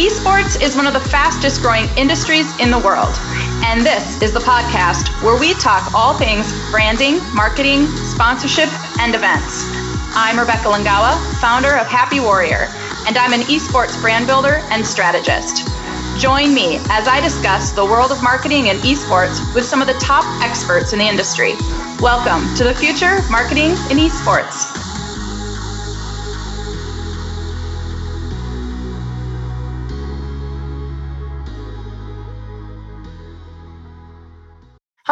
Esports is one of the fastest growing industries in the world. And this is the podcast where we talk all things branding, marketing, sponsorship, and events. I'm Rebecca Longawa, founder of Happy Warrior, and I'm an esports brand builder and strategist. Join me as I discuss the world of marketing and esports with some of the top experts in the industry. Welcome to the future marketing in esports.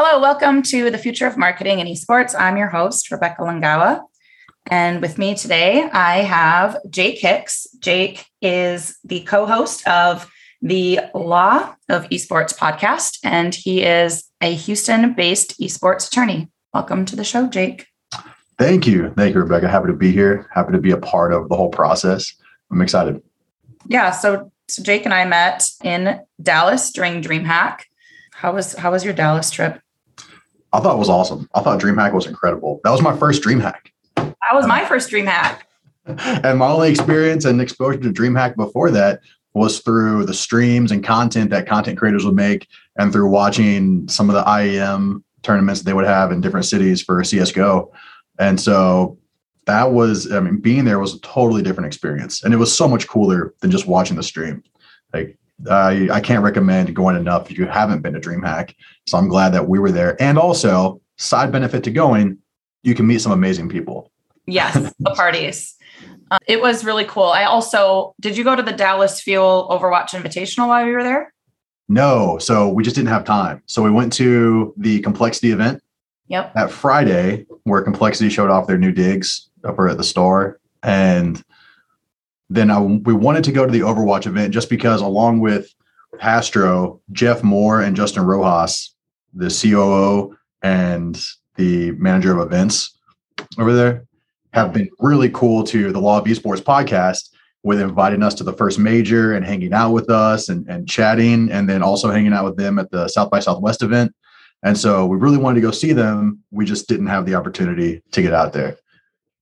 Hello, welcome to the Future of Marketing and Esports. I'm your host, Rebecca Longawa. And with me today, I have Jake Hicks. Jake is the co host of the Law of Esports podcast, and he is a Houston based esports attorney. Welcome to the show, Jake. Thank you. Thank you, Rebecca. Happy to be here. Happy to be a part of the whole process. I'm excited. Yeah. So, so Jake and I met in Dallas during DreamHack. How was how was your Dallas trip? I thought it was awesome. I thought DreamHack was incredible. That was my first DreamHack. That was my first DreamHack. and my only experience and exposure to DreamHack before that was through the streams and content that content creators would make and through watching some of the IEM tournaments they would have in different cities for CSGO. And so that was, I mean, being there was a totally different experience. And it was so much cooler than just watching the stream. Like I, I can't recommend going enough if you haven't been to DreamHack. So I'm glad that we were there. And also, side benefit to going, you can meet some amazing people. Yes, the parties. Uh, it was really cool. I also did you go to the Dallas Fuel Overwatch Invitational while you were there? No, so we just didn't have time. So we went to the Complexity event. Yep. That Friday, where Complexity showed off their new digs over at the store, and then I, we wanted to go to the Overwatch event just because, along with Pastro, Jeff Moore, and Justin Rojas, the COO and the manager of events over there, have been really cool to the Law of Esports podcast with inviting us to the first major and hanging out with us and, and chatting, and then also hanging out with them at the South by Southwest event. And so we really wanted to go see them. We just didn't have the opportunity to get out there.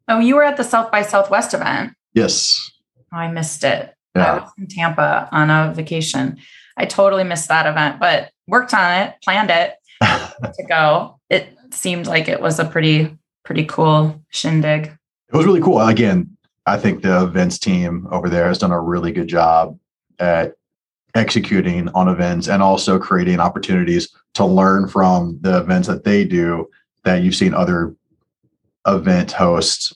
Oh, you were at the South by Southwest event. Yes. I missed it. Yeah. I was in Tampa on a vacation. I totally missed that event, but worked on it, planned it to go. It seemed like it was a pretty, pretty cool shindig. It was really cool. Again, I think the events team over there has done a really good job at executing on events and also creating opportunities to learn from the events that they do that you've seen other event hosts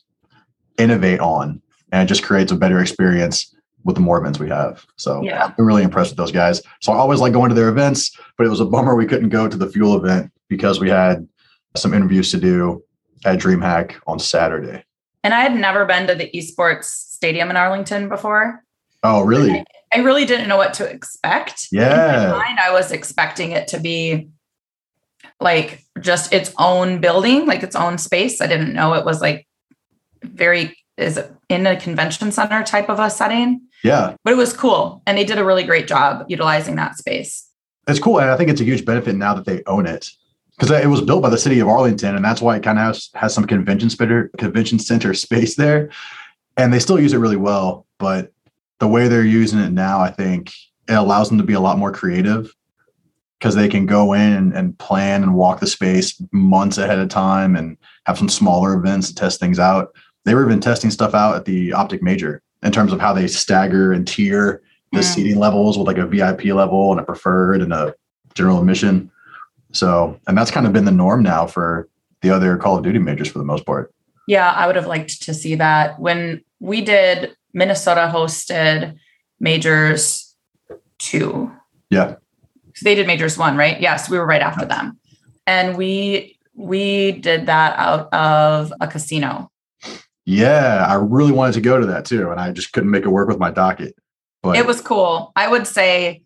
innovate on and it just creates a better experience with the more events we have. So Yeah. I'm really impressed with those guys. So I always like going to their events, but it was a bummer we couldn't go to the fuel event because we had some interviews to do at DreamHack on Saturday. And I had never been to the esports stadium in Arlington before. Oh, really? I really didn't know what to expect. In Yeah. my mind, I was expecting it to be like just its own building, like its own space. I didn't know it was like very is in a convention center type of a setting, Yeah. but it was cool. And they did a really great job utilizing that space. It's cool. And I think it's a huge benefit now that they own it because uh, it was built by the city of Arlington. And that's why it kind of has, has some convention center, convention center space there. And they still use it really well. But the way they're using it now, I think it allows them to be a lot more creative because they can go in and, and plan and walk the space months ahead of time and have some smaller events to test things out. They were even testing stuff out at the Optic Major in terms of how they stagger and tier the Mm. seating levels with like a VIP level and a preferred and a general admission. So, and that's kind of been the norm now for the other Call of Duty majors for the most part. Yeah, I would have liked to see that. When we did Minnesota hosted majors two. Yeah. So they did majors one, right? Yes, we were right after them. And we we did that out of a casino. Yeah. I really wanted to go to that too. And I just couldn't make it work with my docket. But It was cool. I would say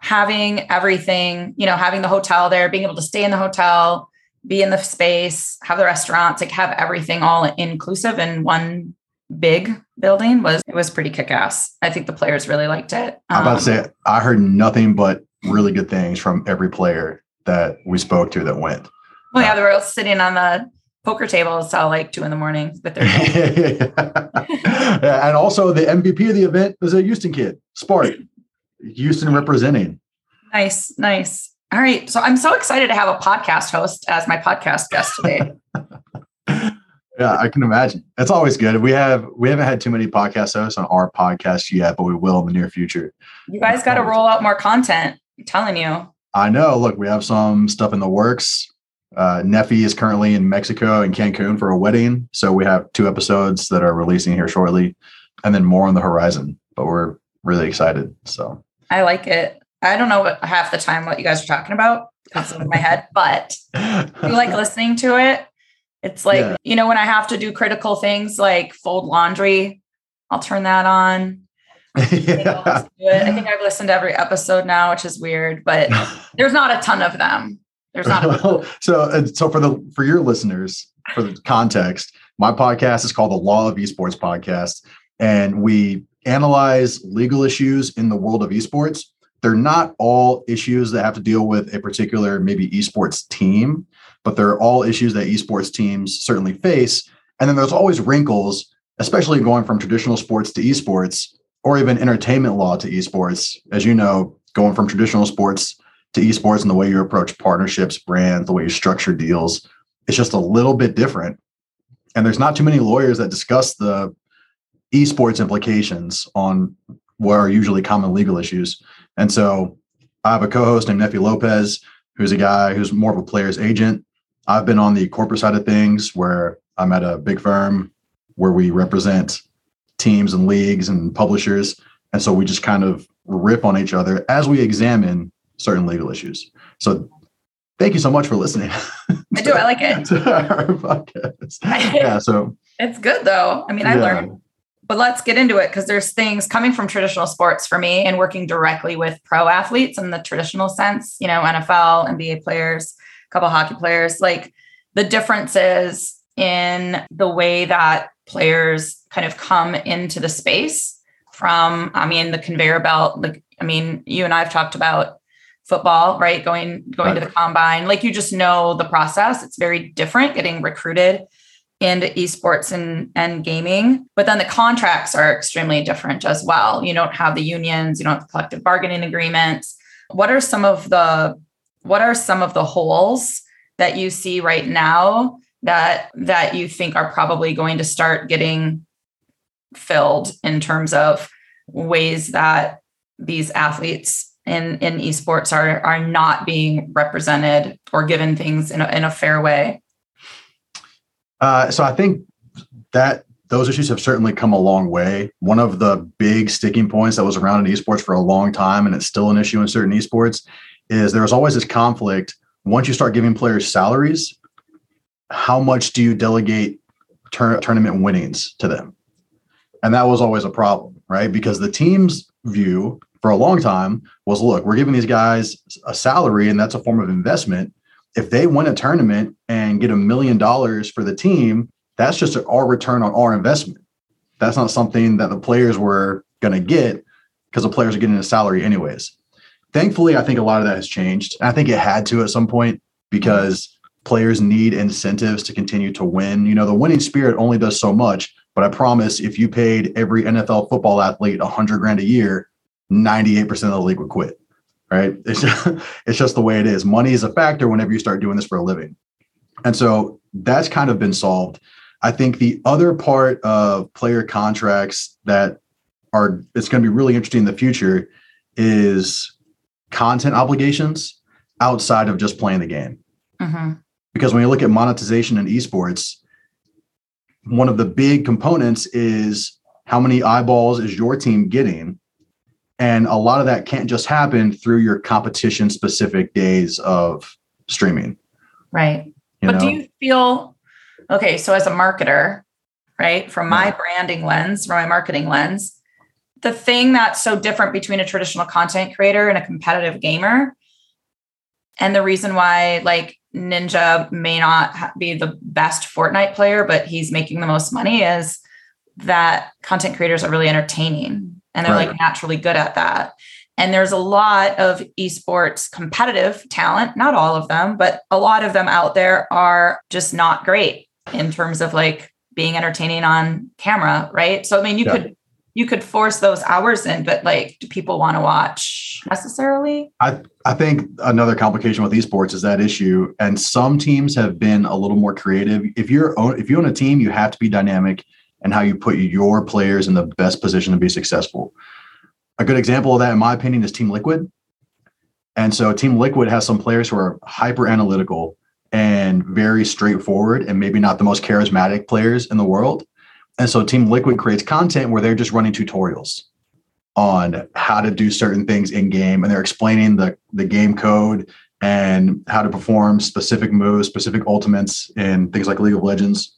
having everything, you know, having the hotel there, being able to stay in the hotel, be in the space, have the restaurants, like have everything all inclusive in one big building was it was pretty kick-ass. I think the players really liked it. I'm about to Um, say, I heard nothing but really good things from every player that we spoke to that went. well, yeah, they were all sitting on the poker tables till like two in the morning with their Yeah, and also the MVP of the event was a Houston kid, Spark. Houston representing. Nice, nice. All right. So I'm so excited to have a podcast host as my podcast guest today. yeah, I can imagine. That's always good. We have we haven't had too many podcast hosts on our podcast yet, but we will in the near future. You guys got to roll out more content. I'm telling you. I know. Look, we have some stuff in the works. Uh, Neffy is currently in Mexico and Cancun for a wedding, so we have two episodes that are releasing here shortly, and then more on the horizon. But we're really excited. So I like it. I don't know what half the time what you guys are talking about because in my head, but you like listening to it. It's like, yeah. you know, when I have to do critical things like fold laundry, I'll turn that on. yeah. I think I've listened to every episode now, which is weird, but there's not a ton of them. There's not. well, so, uh, so for the for your listeners, for the context, my podcast is called the Law of Esports Podcast, and we analyze legal issues in the world of esports they're not all issues that have to deal with a particular maybe esports team, but they're all issues that esports teams certainly face. And then there's always wrinkles, especially going from traditional sports to esports or even entertainment law to esports. As you know, going from traditional sports to esports and the way you approach partnerships, brands, the way you structure deals, it's just a little bit different. And there's not too many lawyers that discuss the esports implications on what are usually common legal issues. And so I have a co-host named Neffy Lopez, who's a guy who's more of a player's agent. I've been on the corporate side of things where I'm at a big firm where we represent teams and leagues and publishers. And so we just kind of rip on each other as we examine certain legal issues. So thank you so much for listening. I do. I like it. our podcast. yeah. So it's good though. I mean, I yeah. learned but let's get into it because there's things coming from traditional sports for me and working directly with pro athletes in the traditional sense, you know, NFL, NBA players, a couple hockey players, like the differences in the way that players kind of come into the space from, I mean, the conveyor belt, like, I mean, you and I've talked about football, right? Going, going right. to the combine, like you just know the process. It's very different getting recruited into esports and, and gaming. But then the contracts are extremely different as well. You don't have the unions, you don't have the collective bargaining agreements. What are some of the what are some of the holes that you see right now that that you think are probably going to start getting filled in terms of ways that these athletes in in esports are are not being represented or given things in a, in a fair way uh, so I think that those issues have certainly come a long way. One of the big sticking points that was around in esports for a long time, and it's still an issue in certain esports, is there was always this conflict. Once you start giving players salaries, how much do you delegate tur- tournament winnings to them? And that was always a problem, right? Because the team's view for a long time was look, we're giving these guys a salary, and that's a form of investment if they win a tournament and get a million dollars for the team, that's just our return on our investment. That's not something that the players were going to get because the players are getting a salary anyways. Thankfully, I think a lot of that has changed. I think it had to at some point because players need incentives to continue to win. You know, the winning spirit only does so much, but I promise if you paid every NFL football athlete 100 grand a year, 98% of the league would quit right? It's just, it's just the way it is. Money is a factor whenever you start doing this for a living. And so that's kind of been solved. I think the other part of player contracts that are it's going to be really interesting in the future is content obligations outside of just playing the game. Mm-hmm. Because when you look at monetization in esports, one of the big components is how many eyeballs is your team getting and a lot of that can't just happen through your competition specific days of streaming. Right. You but know? do you feel okay? So, as a marketer, right, from my branding lens, from my marketing lens, the thing that's so different between a traditional content creator and a competitive gamer, and the reason why, like, Ninja may not be the best Fortnite player, but he's making the most money is that content creators are really entertaining and they're right. like naturally good at that. And there's a lot of esports competitive talent, not all of them, but a lot of them out there are just not great in terms of like being entertaining on camera, right? So I mean, you yeah. could you could force those hours in, but like, do people want to watch necessarily? I I think another complication with esports is that issue, and some teams have been a little more creative. If you're if you own a team, you have to be dynamic and how you put your players in the best position to be successful. A good example of that, in my opinion, is Team Liquid. And so Team Liquid has some players who are hyper analytical and very straightforward and maybe not the most charismatic players in the world. And so Team Liquid creates content where they're just running tutorials on how to do certain things in game and they're explaining the, the game code and how to perform specific moves, specific ultimates in things like League of Legends.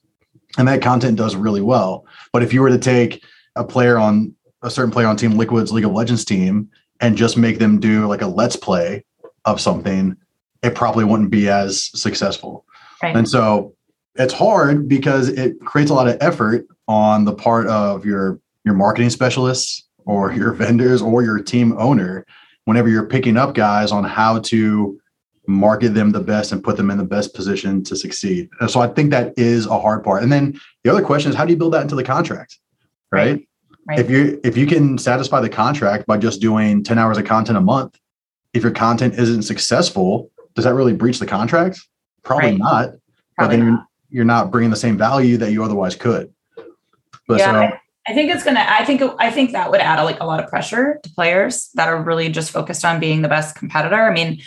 And that content does really well. But if you were to take a player on a certain player on Team Liquid's League of Legends team and just make them do like a let's play of something, it probably wouldn't be as successful. Right. And so it's hard because it creates a lot of effort on the part of your your marketing specialists or your vendors or your team owner whenever you're picking up guys on how to market them the best and put them in the best position to succeed. So I think that is a hard part. And then the other question is how do you build that into the contract? Right? right. If you if you can satisfy the contract by just doing 10 hours of content a month, if your content isn't successful, does that really breach the contract? Probably right. not. Probably but then not. You're, you're not bringing the same value that you otherwise could. But yeah, so, I, I, think it's gonna. I think I think that would add a, like a lot of pressure to players that are really just focused on being the best competitor. I mean,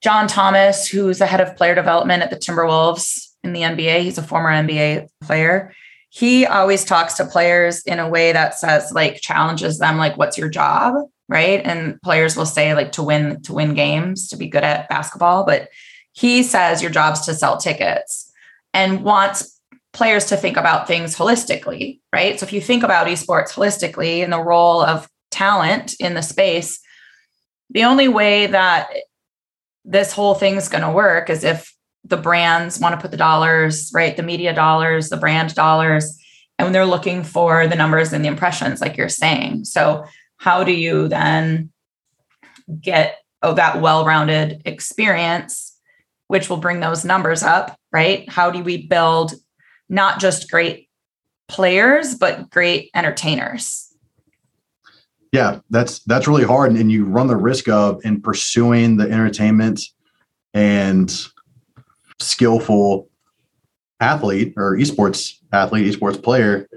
John Thomas, who's the head of player development at the Timberwolves in the NBA, he's a former NBA player. He always talks to players in a way that says like challenges them, like, "What's your job?" right? And players will say like to win to win games, to be good at basketball, but he says your job's to sell tickets and wants players to think about things holistically, right? So if you think about esports holistically and the role of talent in the space, the only way that this whole thing's going to work is if the brands want to put the dollars, right? The media dollars, the brand dollars, and they're looking for the numbers and the impressions, like you're saying. So how do you then get oh, that well-rounded experience which will bring those numbers up right how do we build not just great players but great entertainers yeah that's that's really hard and you run the risk of in pursuing the entertainment and skillful athlete or esports athlete esports player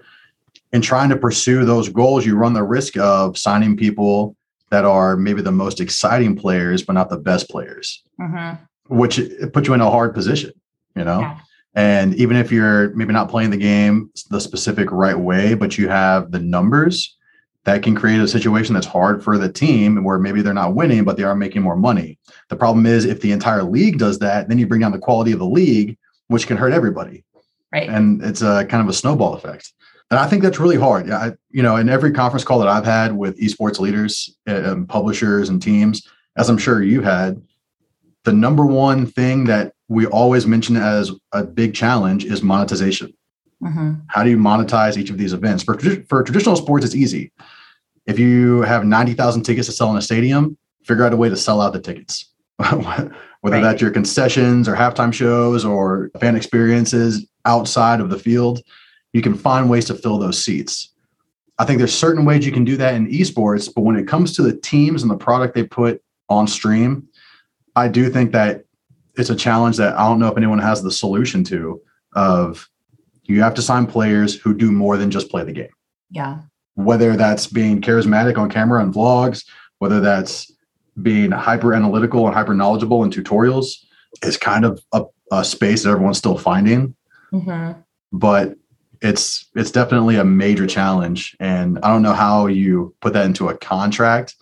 and trying to pursue those goals, you run the risk of signing people that are maybe the most exciting players, but not the best players, mm-hmm. which puts you in a hard position, you know? Yeah. And even if you're maybe not playing the game the specific right way, but you have the numbers, that can create a situation that's hard for the team where maybe they're not winning, but they are making more money. The problem is if the entire league does that, then you bring down the quality of the league, which can hurt everybody. Right. And it's a kind of a snowball effect and I think that's really hard. Yeah, I, you know, in every conference call that I've had with esports leaders, and publishers, and teams, as I'm sure you had, the number one thing that we always mention as a big challenge is monetization. Mm-hmm. How do you monetize each of these events? For for traditional sports, it's easy. If you have ninety thousand tickets to sell in a stadium, figure out a way to sell out the tickets. Whether right. that's your concessions or halftime shows or fan experiences outside of the field, you can find ways to fill those seats. I think there's certain ways you can do that in esports, but when it comes to the teams and the product they put on stream, I do think that it's a challenge that I don't know if anyone has the solution to of you have to sign players who do more than just play the game. Yeah. Whether that's being charismatic on camera and vlogs, whether that's being hyper analytical and hyper knowledgeable in tutorials is kind of a, a space that everyone's still finding. Mm-hmm. But it's it's definitely a major challenge and i don't know how you put that into a contract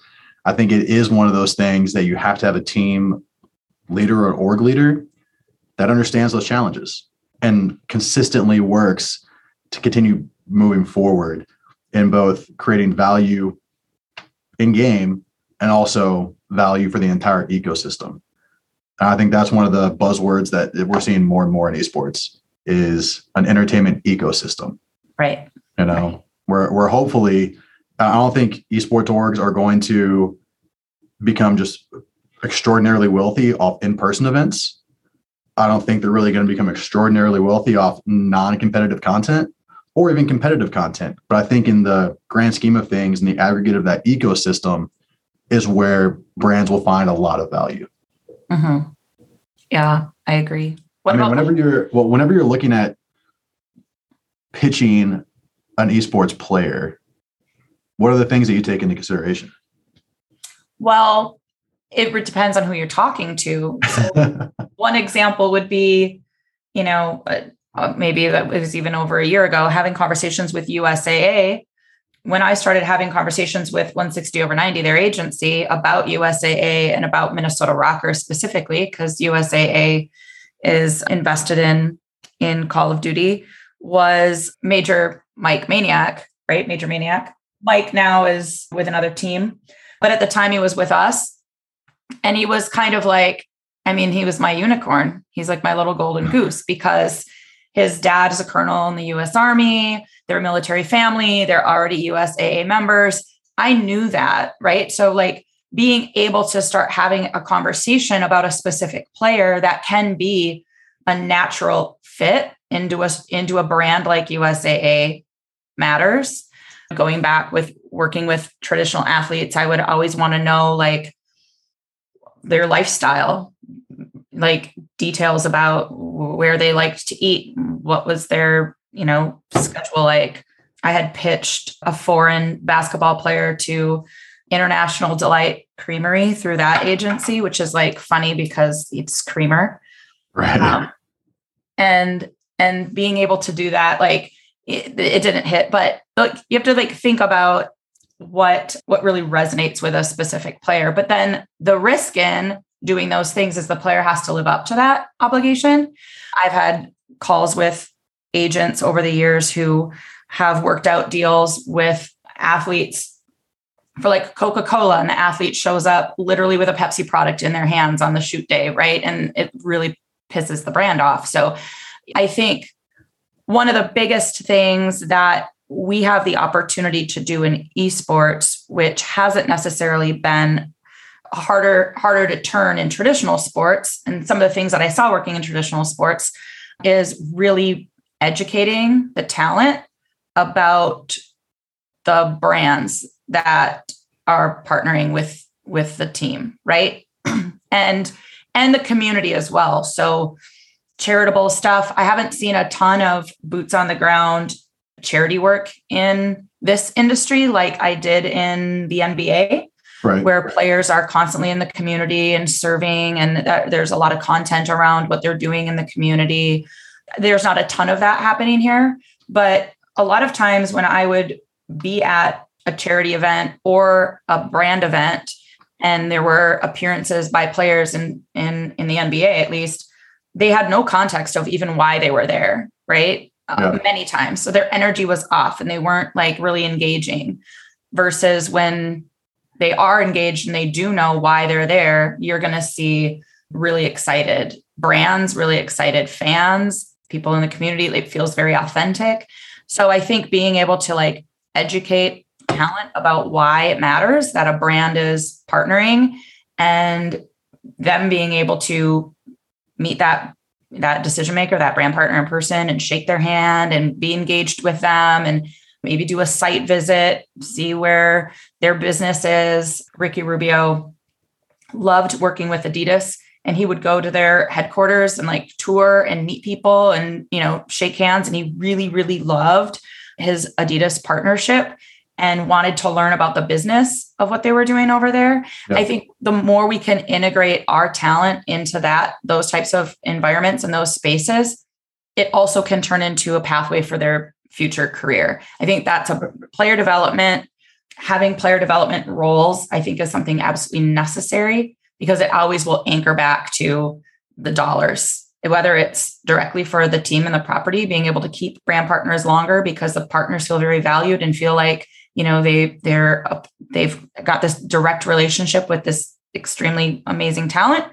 i think it is one of those things that you have to have a team leader or org leader that understands those challenges and consistently works to continue moving forward in both creating value in game and also value for the entire ecosystem and i think that's one of the buzzwords that we're seeing more and more in esports is an entertainment ecosystem. Right. You know, right. where where hopefully I don't think esports orgs are going to become just extraordinarily wealthy off in-person events. I don't think they're really going to become extraordinarily wealthy off non-competitive content. or even competitive content. But I think in the grand scheme of things, in the aggregate of that ecosystem, is where brands will find a lot of value. Mm-hmm. Yeah, I agree. What I mean, whenever you're well, whenever you're looking at pitching an esports player, what are the things that you take into consideration? Well, it depends on who you're talking to. So one example would be, you know, uh, uh, maybe that was even over a year ago, having conversations with USAA. When I started having conversations with 160 over 90, their agency, about USAA and about Minnesota Rockers specifically, because USAA is invested in in Call of Duty, was Major Mike Maniac, right? Major Maniac. Mike now is with another team, but at the time he was with us, and he was kind of like, I mean, he was my unicorn. He's like my little golden hmm. goose because his dad is a colonel in the US Army. They're a military family. They're already USAA members. I knew that, right? So, like, being able to start having a conversation about a specific player that can be a natural fit into a into a brand like USAA matters. Going back with working with traditional athletes, I would always want to know like their lifestyle, like details about where they liked to eat, what was their, you know, schedule like. I had pitched a foreign basketball player to International Delight Creamery through that agency, which is like funny because it's creamer. Right. Um, and and being able to do that, like it, it didn't hit, but like you have to like think about what what really resonates with a specific player. But then the risk in doing those things is the player has to live up to that obligation. I've had calls with agents over the years who have worked out deals with athletes for like Coca-Cola and the athlete shows up literally with a Pepsi product in their hands on the shoot day, right? And it really pisses the brand off. So I think one of the biggest things that we have the opportunity to do in esports, which hasn't necessarily been harder harder to turn in traditional sports. And some of the things that i saw working in traditional sports is really educating the talent about the brands that are partnering with with the team right? And and the community as well. So charitable stuff i haven't seen a ton of boots on the ground charity work in this industry like i did in the nba right. where players are constantly in the community and serving and that, there's a lot of content around what they're doing in the community there's not a ton of that happening here but a lot of times when i would be at a charity event or a brand event and there were appearances by players in in in the nba at least they had no context of even why they were there right yeah. uh, many times so their energy was off and they weren't like really engaging versus when they are engaged and they do know why they're there, you're going to see really excited brands, really excited fans, people in the community. It feels very authentic. So I think being able to like educate talent about why it matters that a brand is partnering and them being able to meet that that decision maker that brand partner in person and shake their hand and be engaged with them and maybe do a site visit, see where their business is. Ricky Rubio loved working with Adidas and he would go to their headquarters and like tour and meet people and you know shake hands and he really really loved his Adidas partnership and wanted to learn about the business of what they were doing over there. Yeah. I think the more we can integrate our talent into that those types of environments and those spaces, it also can turn into a pathway for their future career. I think that's a player development, having player development roles, I think is something absolutely necessary because it always will anchor back to the dollars, whether it's directly for the team and the property, being able to keep brand partners longer because the partners feel very valued and feel like, you know, they they're they've got this direct relationship with this extremely amazing talent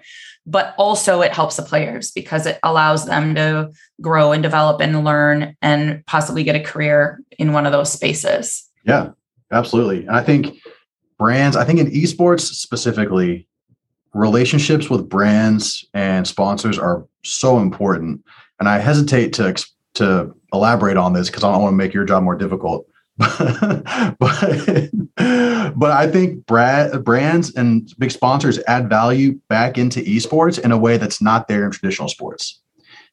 but also it helps the players because it allows them to grow and develop and learn and possibly get a career in one of those spaces. Yeah, absolutely. And I think brands, I think in esports specifically, relationships with brands and sponsors are so important. And I hesitate to to elaborate on this because I don't want to make your job more difficult. but but I think brands and big sponsors add value back into esports in a way that's not there in traditional sports.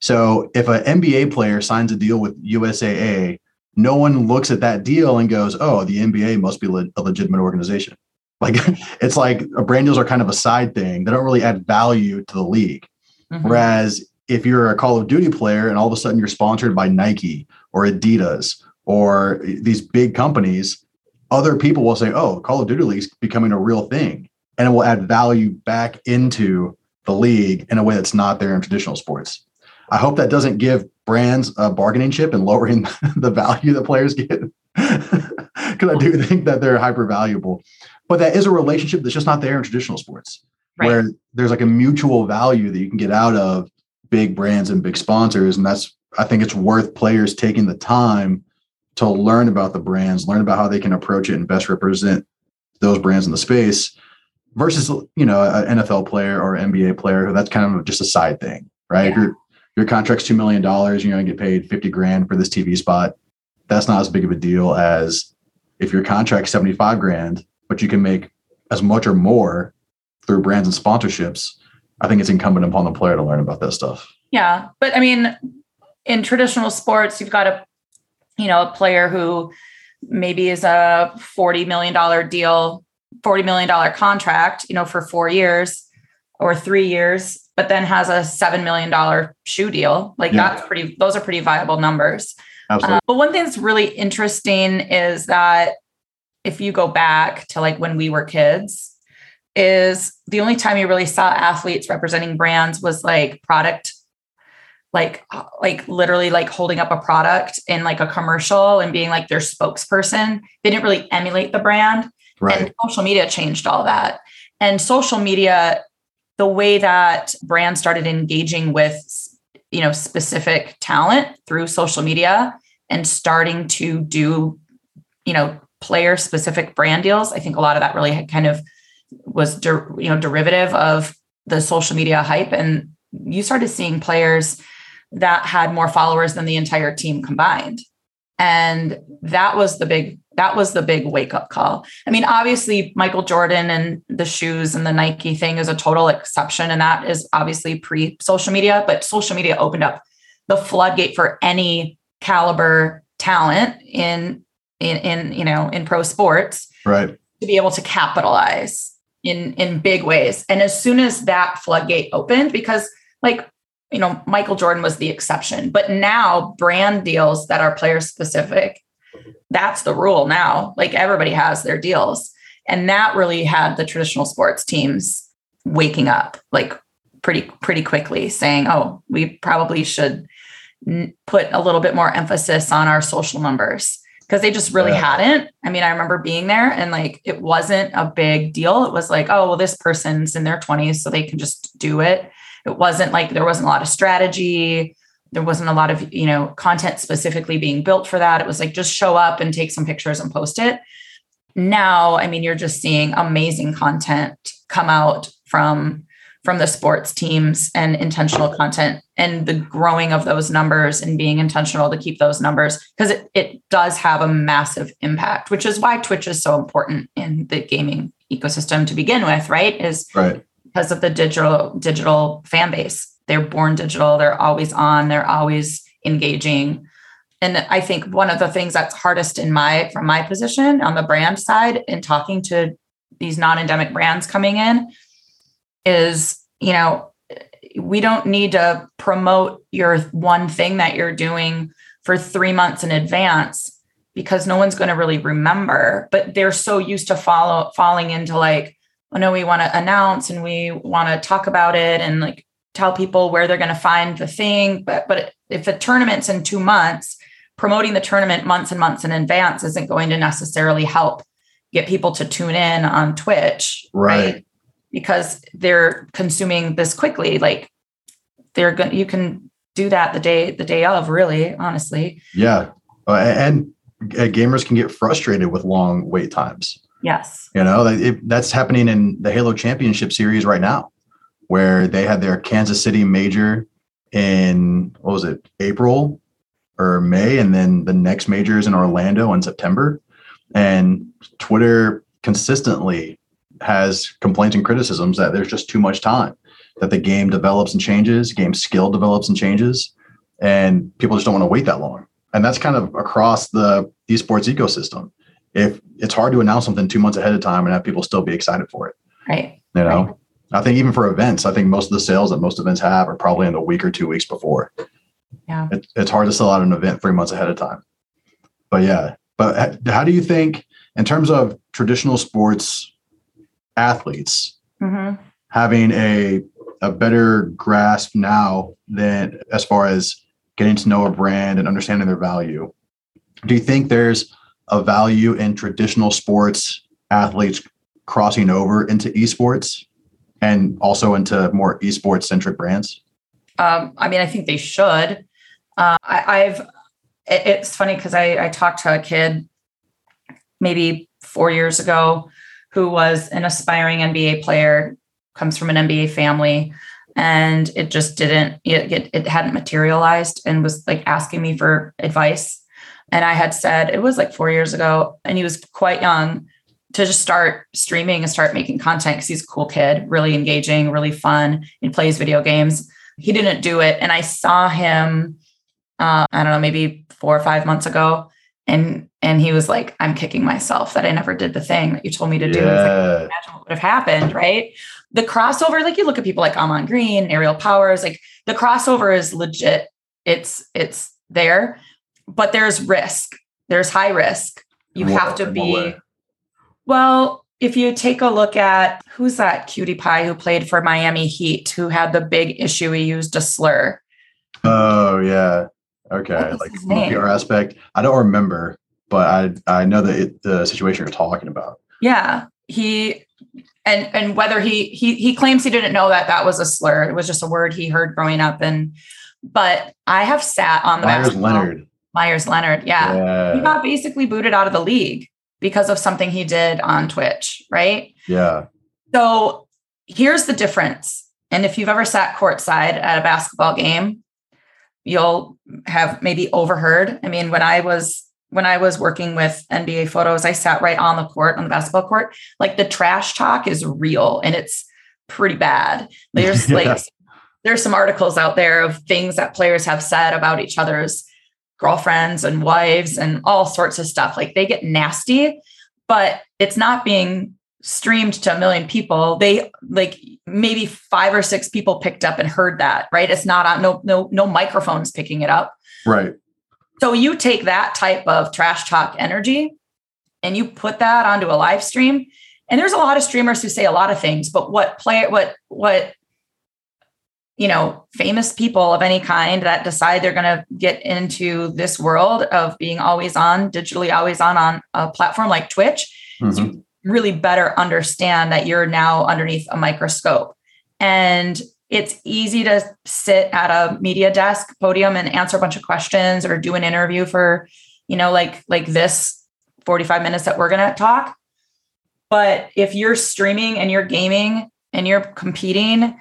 So if an NBA player signs a deal with USAA, no one looks at that deal and goes, "Oh, the NBA must be a legitimate organization." Like it's like brand deals are kind of a side thing. They don't really add value to the league. Mm-hmm. Whereas if you're a Call of Duty player and all of a sudden you're sponsored by Nike or Adidas or these big companies, other people will say, "Oh, Call of Duty League is becoming a real thing," and it will add value back into the league in a way that's not there in traditional sports. I hope that doesn't give brands a bargaining chip and lowering the value that players get, because I do think that they're hyper valuable. But that is a relationship that's just not there in traditional sports, right. where there's like a mutual value that you can get out of big brands and big sponsors, and that's I think it's worth players taking the time to learn about the brands, learn about how they can approach it and best represent those brands in the space versus you know an NFL player or NBA player that's kind of just a side thing, right? Yeah. Your your contract's two million dollars, you're gonna get paid fifty grand for this TV spot. That's not as big of a deal as if your contract's seventy five grand, but you can make as much or more through brands and sponsorships. I think it's incumbent upon the player to learn about that stuff. Yeah, but I mean, in traditional sports, you've got a you know, a player who maybe is a $40 million deal, $40 million contract, you know, for four years or three years, but then has a $7 million shoe deal. Like yeah. that's pretty, those are pretty viable numbers. Absolutely. Uh, but one thing that's really interesting is that if you go back to like when we were kids, is the only time you really saw athletes representing brands was like product like like literally like holding up a product in like a commercial and being like their spokesperson. They didn't really emulate the brand. Right. and social media changed all that. And social media the way that brands started engaging with you know specific talent through social media and starting to do you know player specific brand deals i think a lot of that really had kind of was der- you know derivative of the social media hype. And you started seeing players that had more followers than the entire team combined. And that was the big that was the big wake up call. I mean, obviously Michael Jordan and the shoes and the Nike thing is a total exception and that is obviously pre social media, but social media opened up the floodgate for any caliber talent in in in you know, in pro sports. Right. To be able to capitalize in in big ways. And as soon as that floodgate opened because like you know, Michael Jordan was the exception, but now brand deals that are player specific, that's the rule now. Like everybody has their deals. And that really had the traditional sports teams waking up like pretty pretty quickly saying, "Oh, we probably should put a little bit more emphasis on our social numbers." Because they just really yeah. hadn't. I mean, I remember being there and like it wasn't a big deal. It was like, oh, well, this person's in their 20s, so they can just do it it wasn't like there wasn't a lot of strategy. There wasn't a lot of, you know, content specifically being built for that. It was like just show up and take some pictures and post it. Now, I mean, you're just seeing amazing content come out from from the sports teams and intentional content and the growing of those numbers and being intentional to keep those numbers because it, it does have a massive impact which is why twitch is so important in the gaming ecosystem to begin with right is right because of the digital digital fan base. They're born digital. They're always on. They're always engaging. And I think one of the things that's hardest in my from my position on the brand side in talking to these non-endemic brands coming in is, you know, we don't need to promote your one thing that you're doing for 3 months in advance because no one's going to really remember, but they're so used to follow falling into like oh no, we want to announce and we want to talk about it and like tell people where they're going to find the thing. But but if the tournament's in two months, promoting the tournament months and months in advance isn't going to necessarily help get people to tune in on Twitch, right? right? Because they're consuming this quickly. Like they're going, you can do that the day the day of, really, honestly. Yeah, uh, and, and gamers can get frustrated with long wait times. Yes. You know, it, that's happening in the Halo Championship Series right now, where they had their Kansas City major in, what was it, April? or May, and then the next major is in Orlando in September. And Twitter consistently has complaints and criticisms that there's just too much time, that the game develops and changes, game skill develops and changes, and people just don't want to wait that long. And that's kind of across the esports ecosystem. If it's hard to announce something two months ahead of time and have people still be excited for it. Right. You know, right. I think even for events, I think most of the sales that most events have are probably in the week or two weeks before. Yeah. It, it's hard to sell out an event three months ahead of time. But yeah, but how do you think, in terms of traditional sports athletes, mm-hmm. having a a better grasp now than as far as getting to know a brand and understanding their value. Do you think there's a value in traditional sports athletes crossing over into esports and also into more esports centric brands? Um, I mean, I think they should. Uh, I, have it, it's funny because I, I talked to a kid maybe four years ago who was an aspiring NBA player, comes from an NBA family, and it just didn't, it, it, it hadn't materialized and was like asking me for advice. And I had said, it was like four years ago, and he was quite young to just start streaming and start making content because he's a cool kid, really engaging, really fun. He plays video games. He didn't do it. And I saw him, uh, I don't know, maybe four or five months ago. And and he was like, I'm kicking myself that I never did the thing that you told me to do. Yeah. Like, imagine what would have happened, right? The crossover, like you look at people like Amon Green, Ariel Powers, like the crossover is legit. It's it's there, but there's risk. There's high risk. You have to be well, if you take a look at who's that cutie pie who played for Miami Heat, who had the big issue he used a slur. Oh yeah. Okay. Like PR aspect. I don't remember, but I I know that it, the situation you're talking about. Yeah. He and and whether he he he claims he didn't know that that was a slur. It was just a word he heard growing up. And but I have sat on the Meyers Leonard. Meyers Leonard, yeah. yeah. He got basically booted out of the league because of something he did on Twitch, right? Yeah. So here's the difference. And if you've ever sat courtside at a basketball game, you'll have maybe overheard. I mean, when I was when I was working with NBA photos, I sat right on the court on the basketball court. Like the trash talk is real and it's pretty bad. There's yeah. like there's some articles out there of things that players have said about each other's girlfriends and wives and all sorts of stuff. Like they get nasty, but it's not being streamed to a million people. They like maybe five or six people picked up and heard that, right? It's not on no no no microphones picking it up. Right. So you take that type of trash talk energy and you put that onto a live stream. And there's a lot of streamers who say a lot of things, but what play what what you know, famous people of any kind that decide they're going to get into this world of being always on, digitally always on on a platform like Twitch, mm-hmm. really better understand that you're now underneath a microscope. And it's easy to sit at a media desk podium and answer a bunch of questions or do an interview for, you know, like like this 45 minutes that we're going to talk. But if you're streaming and you're gaming and you're competing,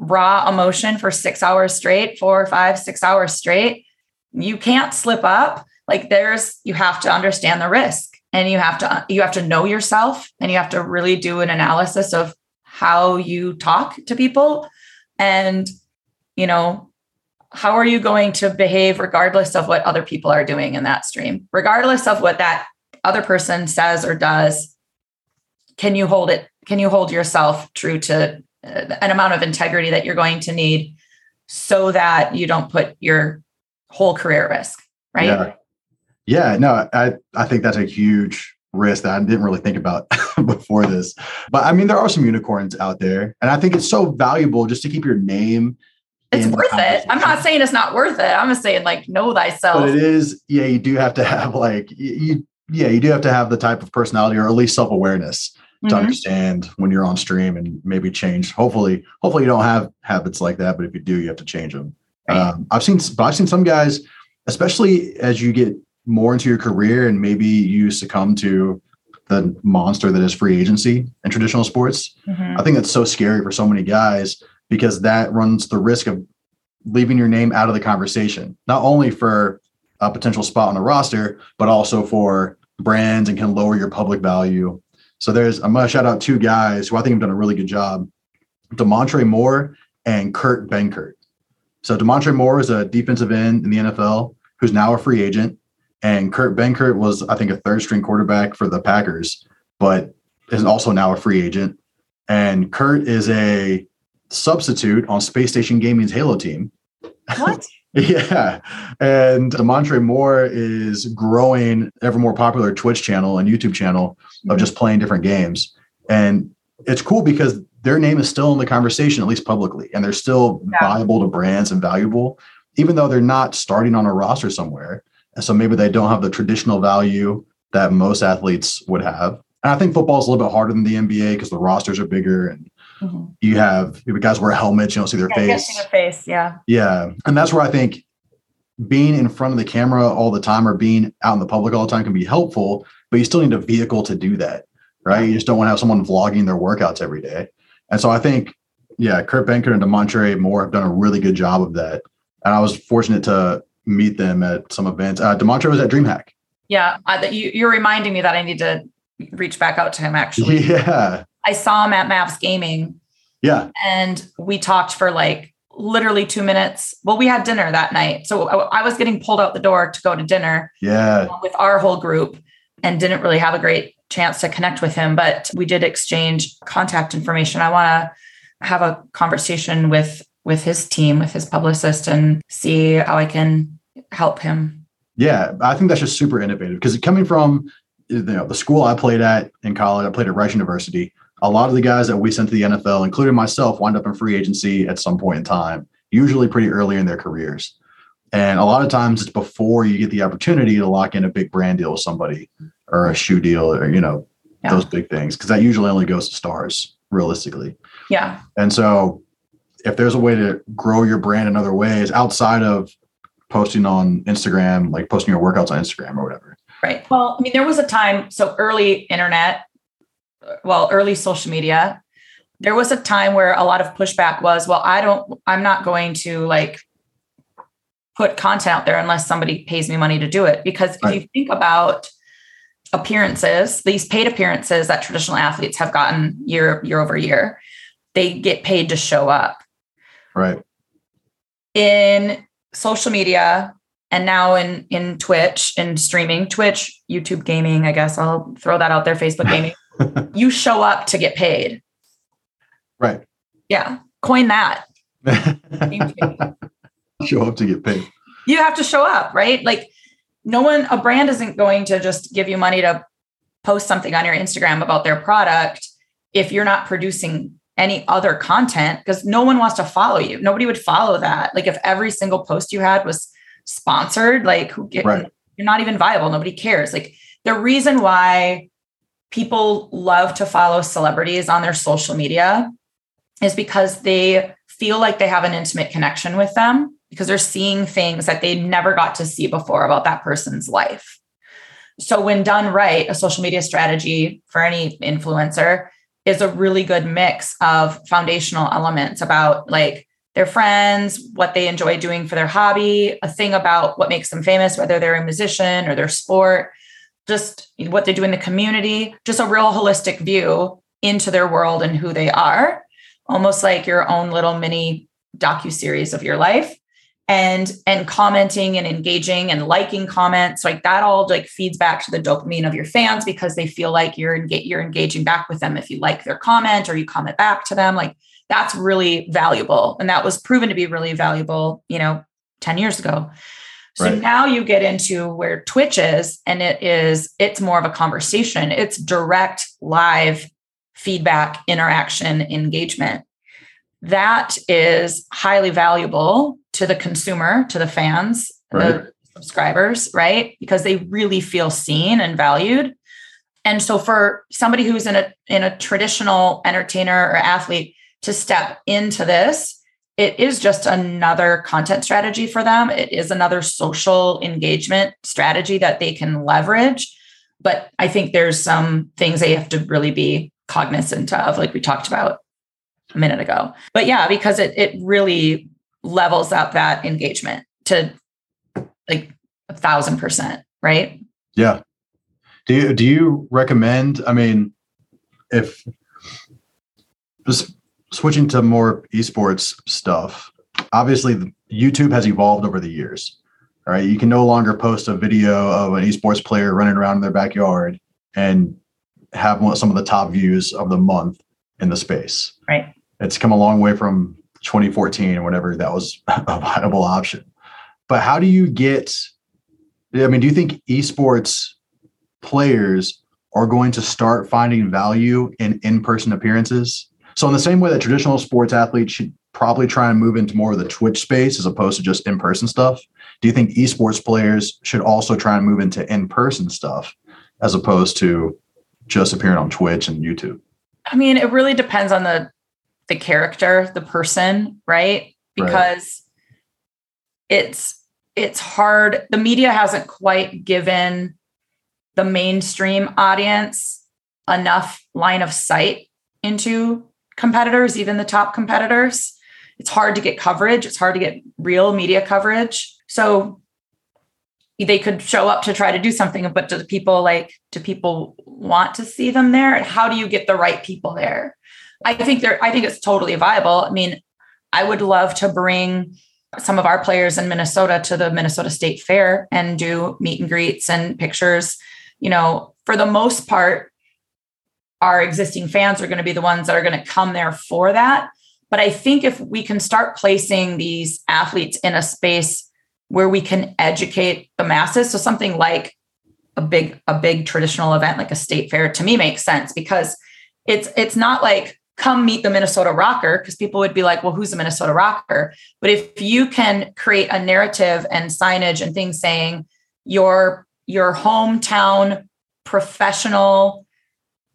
raw emotion for six hours straight, four, five, six hours straight, you can't slip up. Like there's, you have to understand the risk and you have to, you have to know yourself and you have to really do an analysis of how you talk to people and, you know, how are you going to behave regardless of what other people are doing in that stream, regardless of what that other person says or does? Can you hold it? Can you hold yourself true to Uh, an amount of integrity that you're going to need so that you don't put your whole career at risk right? Yeah, yeah no i i think that's a huge risk that i didn't really think about before this. But i mean there are some unicorns out there and i think it's so valuable just to keep your name it's worth it. I'm not saying it's not worth it. I'm just saying like know thyself. But it is yeah you do have to have like you yeah you do have to have the type of personality or at least self-awareness to mm-hmm. understand when you're on stream and maybe change. Hopefully, hopefully you don't have habits like that, but if you do, you have to change them. Right. Um, I've seen, but I've seen some guys, especially as you get more into your career and maybe you succumb to the monster that is free agency in traditional sports. Mm-hmm. I think that's so scary for so many guys because that runs the risk of leaving your name out of the conversation, not only for a potential spot on the roster, but also for brands and can lower your public value. So there's I'm gonna shout out two guys who I think have done a really good job. Damontre Moore and Kurt Benkert. So Damontre Moore is a defensive end in the NFL who's now a free agent. And Kurt Benkert was, I think, a third string quarterback for the Packers, but is also now a free agent. And Kurt is a substitute on Space Station Gaming's Halo team. What? yeah. And Damontre Moore is growing ever more popular Twitch channel and YouTube channel of mm-hmm. just playing different games. And it's cool because their name is still in the conversation, at least publicly, and they're still yeah. valuable to brands and valuable, even though they're not starting on a roster somewhere. And so maybe they don't have the traditional value that most athletes would have. And I think football is a little bit harder than the NBA because the rosters are bigger and mm-hmm. you have guys wear helmets, you don't see their yeah, face. Their face, yeah. Yeah. And that's where I think being in front of the camera all the time or being out in the public all the time can be helpful, but you still need a vehicle to do that. Right. You just don't want to have someone vlogging their workouts every day. And so I think, yeah, Kurt Benkert and Damontre Moore have done a really good job of that. And I was fortunate to meet them at some events. Uh, Damontre was at DreamHack. Yeah, uh, you, you're reminding me that I need to reach back out to him. Actually, yeah, I saw him at Mavs Gaming. Yeah, and we talked for like literally two minutes. Well, we had dinner that night, so I, I was getting pulled out the door to go to dinner. Yeah, with our whole group, and didn't really have a great chance to connect with him, but we did exchange contact information. I want to have a conversation with with his team, with his publicist, and see how I can help him. Yeah, I think that's just super innovative because coming from you know the school I played at in college, I played at Rice University. A lot of the guys that we sent to the NFL, including myself, wind up in free agency at some point in time, usually pretty early in their careers. And a lot of times it's before you get the opportunity to lock in a big brand deal with somebody or a shoe deal or, you know, yeah. those big things. Cause that usually only goes to stars realistically. Yeah. And so if there's a way to grow your brand in other ways outside of posting on Instagram, like posting your workouts on Instagram or whatever. Right. Well, I mean, there was a time, so early internet, well, early social media, there was a time where a lot of pushback was, well, I don't, I'm not going to like put content out there unless somebody pays me money to do it. Because right. if you think about appearances, these paid appearances that traditional athletes have gotten year year over year, they get paid to show up. Right. In social media and now in in Twitch and streaming, Twitch, YouTube gaming, I guess I'll throw that out there, Facebook gaming. You show up to get paid. Right. Yeah. Coin that. show up to get paid. You have to show up, right? Like no one, a brand isn't going to just give you money to post something on your Instagram about their product if you're not producing any other content because no one wants to follow you. Nobody would follow that. Like if every single post you had was sponsored, like who get, right. you're not even viable. Nobody cares. Like the reason why people love to follow celebrities on their social media is because they feel like they have an intimate connection with them because they're seeing things that they never got to see before about that person's life. So, when done right, a social media strategy for any influencer is a really good mix of foundational elements about like their friends, what they enjoy doing for their hobby, a thing about what makes them famous, whether they're a musician or their sport, just what they do in the community, just a real holistic view into their world and who they are, almost like your own little mini docu series of your life and and commenting and engaging and liking comments. Like that all like feeds back to the dopamine of your fans because they feel like you're enga- you're engaging back with them if you like their comment or you comment back to them. Like that's really valuable. And that was proven to be really valuable you know 10 years ago so right. now you get into where twitch is and it is it's more of a conversation it's direct live feedback interaction engagement that is highly valuable to the consumer, to the fans, right. the subscribers, right? Because they really feel seen and valued. And so for somebody who's in a in a traditional entertainer or athlete to step into this, it is just another content strategy for them. It is another social engagement strategy that they can leverage. But I think there's some things they have to really be cognizant of, like we talked about a minute ago. But yeah, because it it really levels up that engagement to like a thousand percent, right? Yeah. Do you do you recommend? I mean, if just switching to more esports stuff, obviously YouTube has evolved over the years. All right, you can no longer post a video of an esports player running around in their backyard and have some of the top views of the month in the space. Right. It's come a long way from 2014 or whatever that was a viable option. But how do you get? I mean, do you think esports players are going to start finding value in in-person appearances? So in the same way that traditional sports athletes should probably try and move into more of the Twitch space as opposed to just in-person stuff, do you think esports players should also try and move into in-person stuff as opposed to just appearing on Twitch and YouTube? I mean, it really depends on the the character, the person, right? Because right. it's it's hard. The media hasn't quite given the mainstream audience enough line of sight into competitors, even the top competitors. It's hard to get coverage. It's hard to get real media coverage. So they could show up to try to do something, but do people like, do people want to see them there? And how do you get the right people there? I think there, I think it's totally viable. I mean, I would love to bring some of our players in Minnesota to the Minnesota State Fair and do meet and greets and pictures. You know, for the most part, our existing fans are going to be the ones that are going to come there for that. But I think if we can start placing these athletes in a space where we can educate the masses, so something like a big a big traditional event like a state fair to me makes sense because it's it's not like come meet the Minnesota ROKKR because people would be like, well, who's the Minnesota ROKKR? But if you can create a narrative and signage and things saying your your hometown professional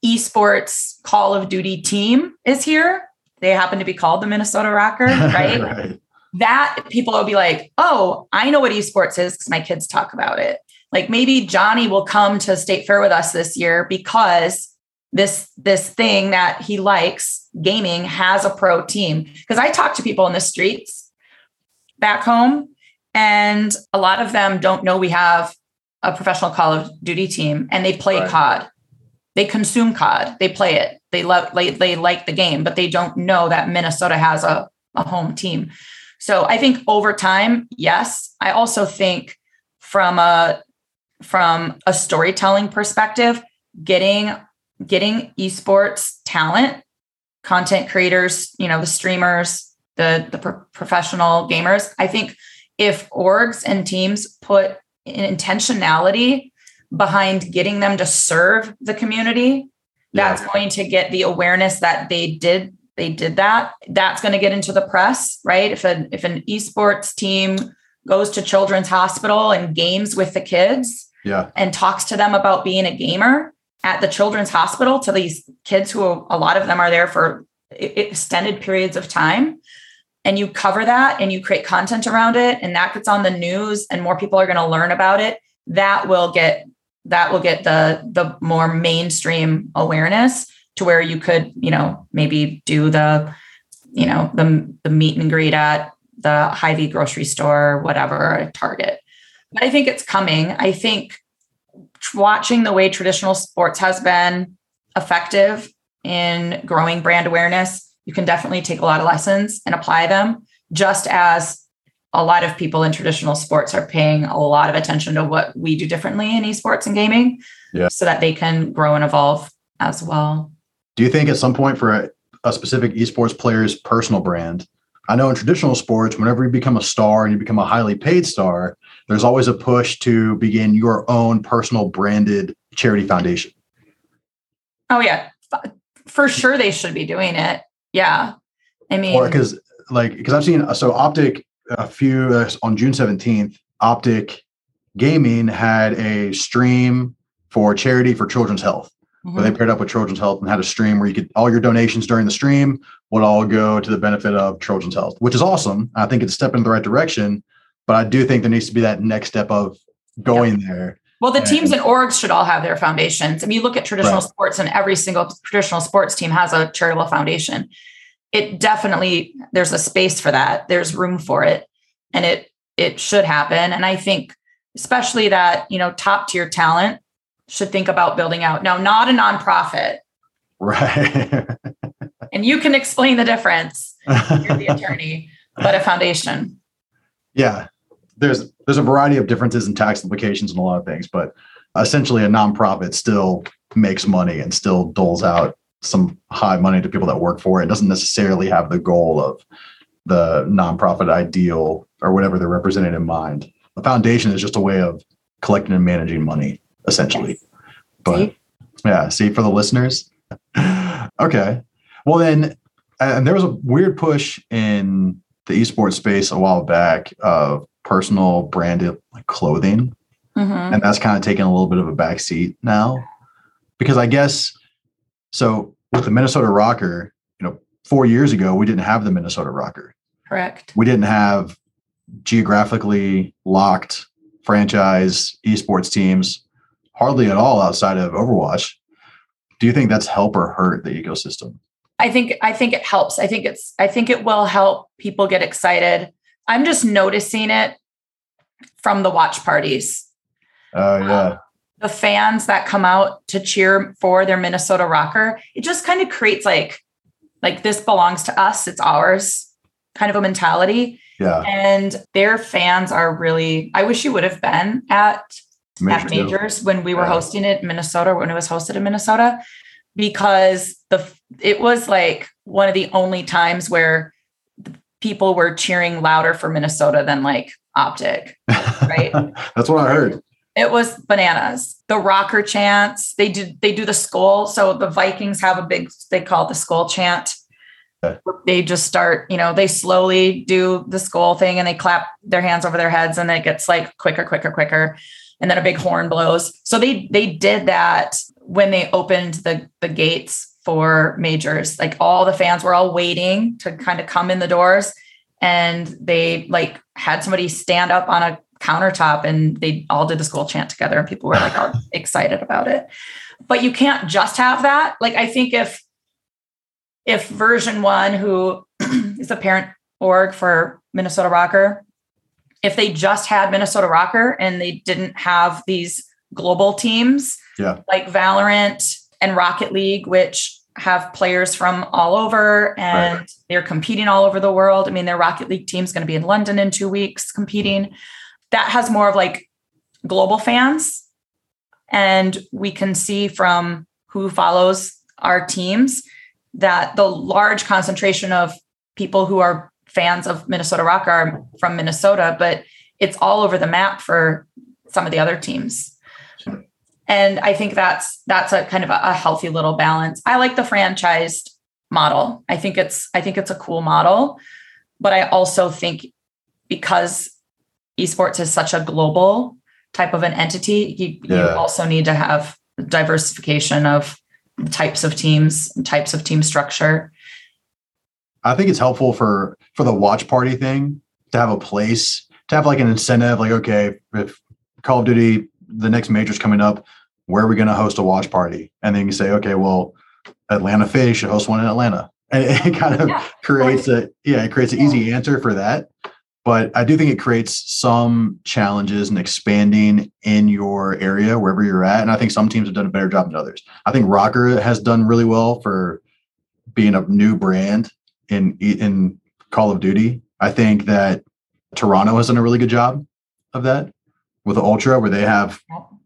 esports Call of Duty team is here. They happen to be called the Minnesota ROKKR, right? right. That people will be like, oh, I know what esports is because my kids talk about it. Like maybe Johnny will come to State Fair with us this year because this this thing that he likes gaming has a pro team because i talk to people in the streets back home and a lot of them don't know we have a professional call of duty team and they play right. cod they consume cod. They play it. They love they, they like the game but they don't know that minnesota has a, a home team. So i think over time yes. I also think from a from a storytelling perspective getting getting esports talent, content creators, you know, the streamers, the the pro- professional gamers. I think if orgs and teams put intentionality behind getting them to serve the community, yeah. that's going to get the awareness that they did they did that. That's going to get into the press, right? If an if an esports team goes to Children's Hospital and games with the kids, yeah, and talks to them about being a gamer, at the children's hospital to these kids who a lot of them are there for extended periods of time and you cover that and you create content around it and that gets on the news and more people are going to learn about it that will get that will get the the more mainstream awareness to where you could you know maybe do the you know the the meet and greet at the Hy-Vee grocery store whatever target. But i think it's coming. I think watching the way traditional sports has been effective in growing brand awareness, you can definitely take a lot of lessons and apply them, just as a lot of people in traditional sports are paying a lot of attention to what we do differently in esports and gaming yeah. so that they can grow and evolve as well. Do you think at some point for a, a specific esports player's personal brand, I know in traditional sports, whenever you become a star and you become a highly paid star, there's always a push to begin your own personal branded charity foundation. Oh yeah, for sure they should be doing it. Yeah, I mean, because like because I've seen so Optic a few uh, on June 17th, Optic Gaming had a stream for charity for children's health. Mm-hmm. Where they paired up with Children's Health and had a stream where you could all your donations during the stream would all go to the benefit of Children's Health, which is awesome. I think it's a step in the right direction. But I do think there needs to be that next step of going yeah. there. Well, the teams and orgs should all have their foundations. I mean, you look at traditional right. sports, and every single traditional sports team has a charitable foundation. It definitely there's a space for that. There's room for it, and it it should happen. And I think especially that, you know, top tier talent should think about building out. Now, not a nonprofit. Right. and you can explain the difference. You're the attorney, but a foundation. Yeah. There's there's a variety of differences in tax implications and a lot of things, but essentially a nonprofit still makes money and still doles out some high money to people that work for it. it doesn't necessarily have the goal of the nonprofit ideal or whatever they're representing in mind. A foundation is just a way of collecting and managing money, essentially. Yes. But see? yeah, see for the listeners. okay. Well, then, and there was a weird push in the esports space a while back of personal branded like clothing. Mm-hmm. And that's kind of taken a little bit of a backseat now. Because I guess so with the Minnesota ROKKR, you know, four years ago, we didn't have the Minnesota ROKKR. Correct. We didn't have geographically locked franchise esports teams hardly at all outside of Overwatch. Do you think that's help or hurt the ecosystem? I think I think it helps. I think it's I think it will help people get excited. I'm just noticing it from the watch parties. Oh yeah. Um, the fans that come out to cheer for their Minnesota ROKKR, it just kind of creates like like this belongs to us, it's ours kind of a mentality. Yeah. And their fans are really I wish you would have been at at majors when we were yeah. hosting it in Minnesota, when it was hosted in Minnesota, because the it was like one of the only times where people were cheering louder for Minnesota than like Optic, right? That's what I heard. It was bananas. The ROKKR chants. They do they do the Skol. So the Vikings have a big they call it the Skol chant. They just start, you know, they slowly do the Skol thing and they clap their hands over their heads and it gets like quicker, quicker, quicker and then a big horn blows. So they they did that when they opened the the gates for majors. Like all the fans were all waiting to kind of come in the doors and they like had somebody stand up on a countertop and they all did the Skol chant together and people were like all excited about it. But you can't just have that. Like I think if if Version1 who is the parent org for Minnesota ROKKR if they just had Minnesota ROKKR and they didn't have these global teams yeah. like Valorant and Rocket League, which have players from all over and right. they're competing all over the world. I mean, their Rocket League team is going to be in London in two weeks competing. That has more of like global fans. And we can see from who follows our teams that the large concentration of people who are fans of Minnesota ROKKR are from Minnesota, but it's all over the map for some of the other teams. And I think that's that's a kind of a, a healthy little balance. I like the franchised model. I think it's I think it's a cool model, but I also think because esports is such a global type of an entity, you, yeah. you also need to have diversification of types of teams, types of team structure. I think it's helpful for for the watch party thing to have a place to have like an incentive. Like, okay, if Call of Duty the next major's coming up, where are we going to host a watch party? And then you say, okay, well, Atlanta FaZe should host one in Atlanta, and it, it kind of yeah, creates a yeah, it creates an yeah. easy answer for that. But I do think it creates some challenges in expanding in your area wherever you're at. And I think some teams have done a better job than others. I think ROKKR has done really well for being a new brand in in Call of Duty. I think that Toronto has done a really good job of that with the Ultra, where they have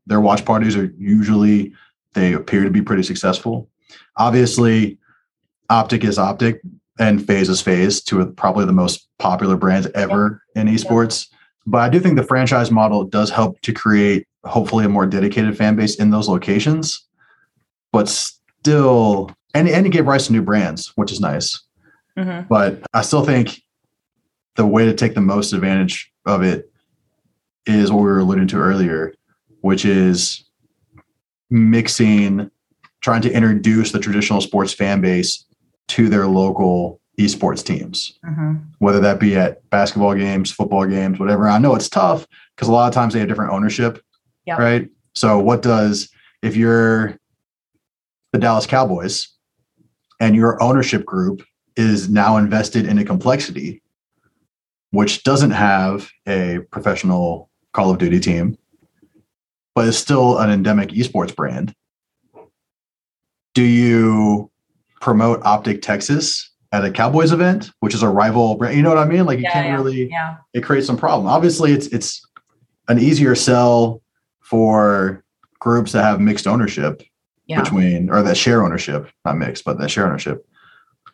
their watch parties are usually they appear to be pretty successful. Obviously, Optic is Optic and FaZe is FaZe, two of probably the most popular brands ever in esports. But I do think the franchise model does help to create hopefully a more dedicated fan base in those locations. But still, and and to give rise to new brands, which is nice. Mm-hmm. But I still think the way to take the most advantage of it is what we were alluding to earlier, which is mixing, trying to introduce the traditional sports fan base to their local esports teams, mm-hmm. whether that be at basketball games, football games, whatever. I know it's tough because a lot of times they have different ownership, yep. right? So, what does if you're the Dallas Cowboys and your ownership group is now invested in a Complexity which doesn't have a professional Call of Duty team, but is still an endemic esports brand. Do you promote Optic Texas at a Cowboys event, which is a rival brand? You know what I mean? Like you Yeah, can't yeah, really Yeah. it creates some problem. Obviously, it's it's an easier sell for groups that have mixed ownership Yeah. between or that share ownership, not mixed, but that share ownership.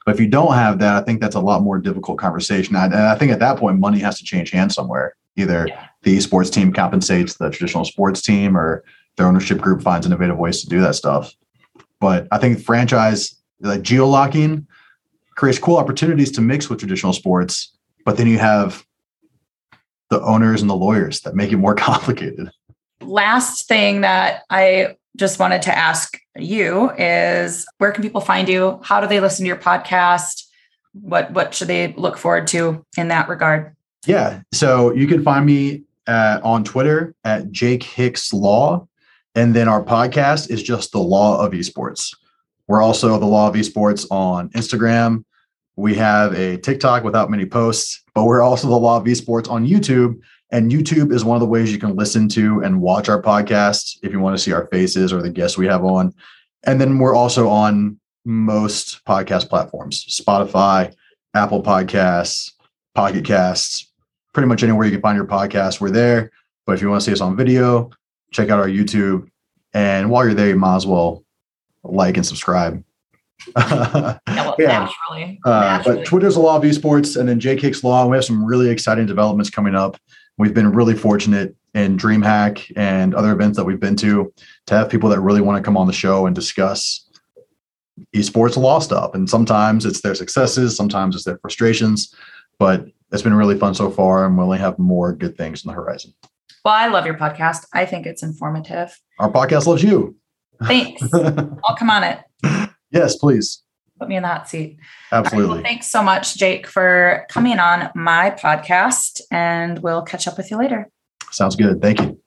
But if you don't have that, I think that's a lot more difficult conversation. And I think at that point, money has to change hands somewhere. Either Yeah. the esports team compensates the traditional sports team, or their ownership group finds innovative ways to do that stuff. But I think franchise like geo locking creates cool opportunities to mix with traditional sports. But then you have the owners and the lawyers that make it more complicated. Last thing that I just wanted to ask you is where can people find you? How do they listen to your podcast? What what should they look forward to in that regard? Yeah. So you can find me uh, on Twitter at Jake Hicks Law. And then our podcast is just the Law of Esports. We're also the Law of Esports on Instagram. We have a TikTok without many posts, but we're also the Law of Esports on YouTube. And YouTube is one of the ways you can listen to and watch our podcast if you want to see our faces or the guests we have on. And then we're also on most podcast platforms Spotify, Apple Podcasts, Pocket Casts, pretty much anywhere you can find your podcast, we're there. But if you want to see us on video, check out our YouTube. And while you're there, you might as well like and subscribe. Yeah, well, Yeah. naturally. Uh, naturally. but Twitter's a law of esports, and then Jake Hicks Law. and We have some really exciting developments coming up. We've been really fortunate in DreamHack and other events that we've been to to have people that really want to come on the show and discuss esports law stuff. And sometimes it's their successes, sometimes it's their frustrations, but it's been really fun so far, and we only have more good things on the horizon. well, I love your podcast. I think it's informative. Our podcast loves you. Thanks. I'll come on it. yes, please. Put me in the hot seat. All right, well, Absolutely. thanks so much, Jake, for coming on my podcast, and we'll catch up with you later. Sounds good. Thank you.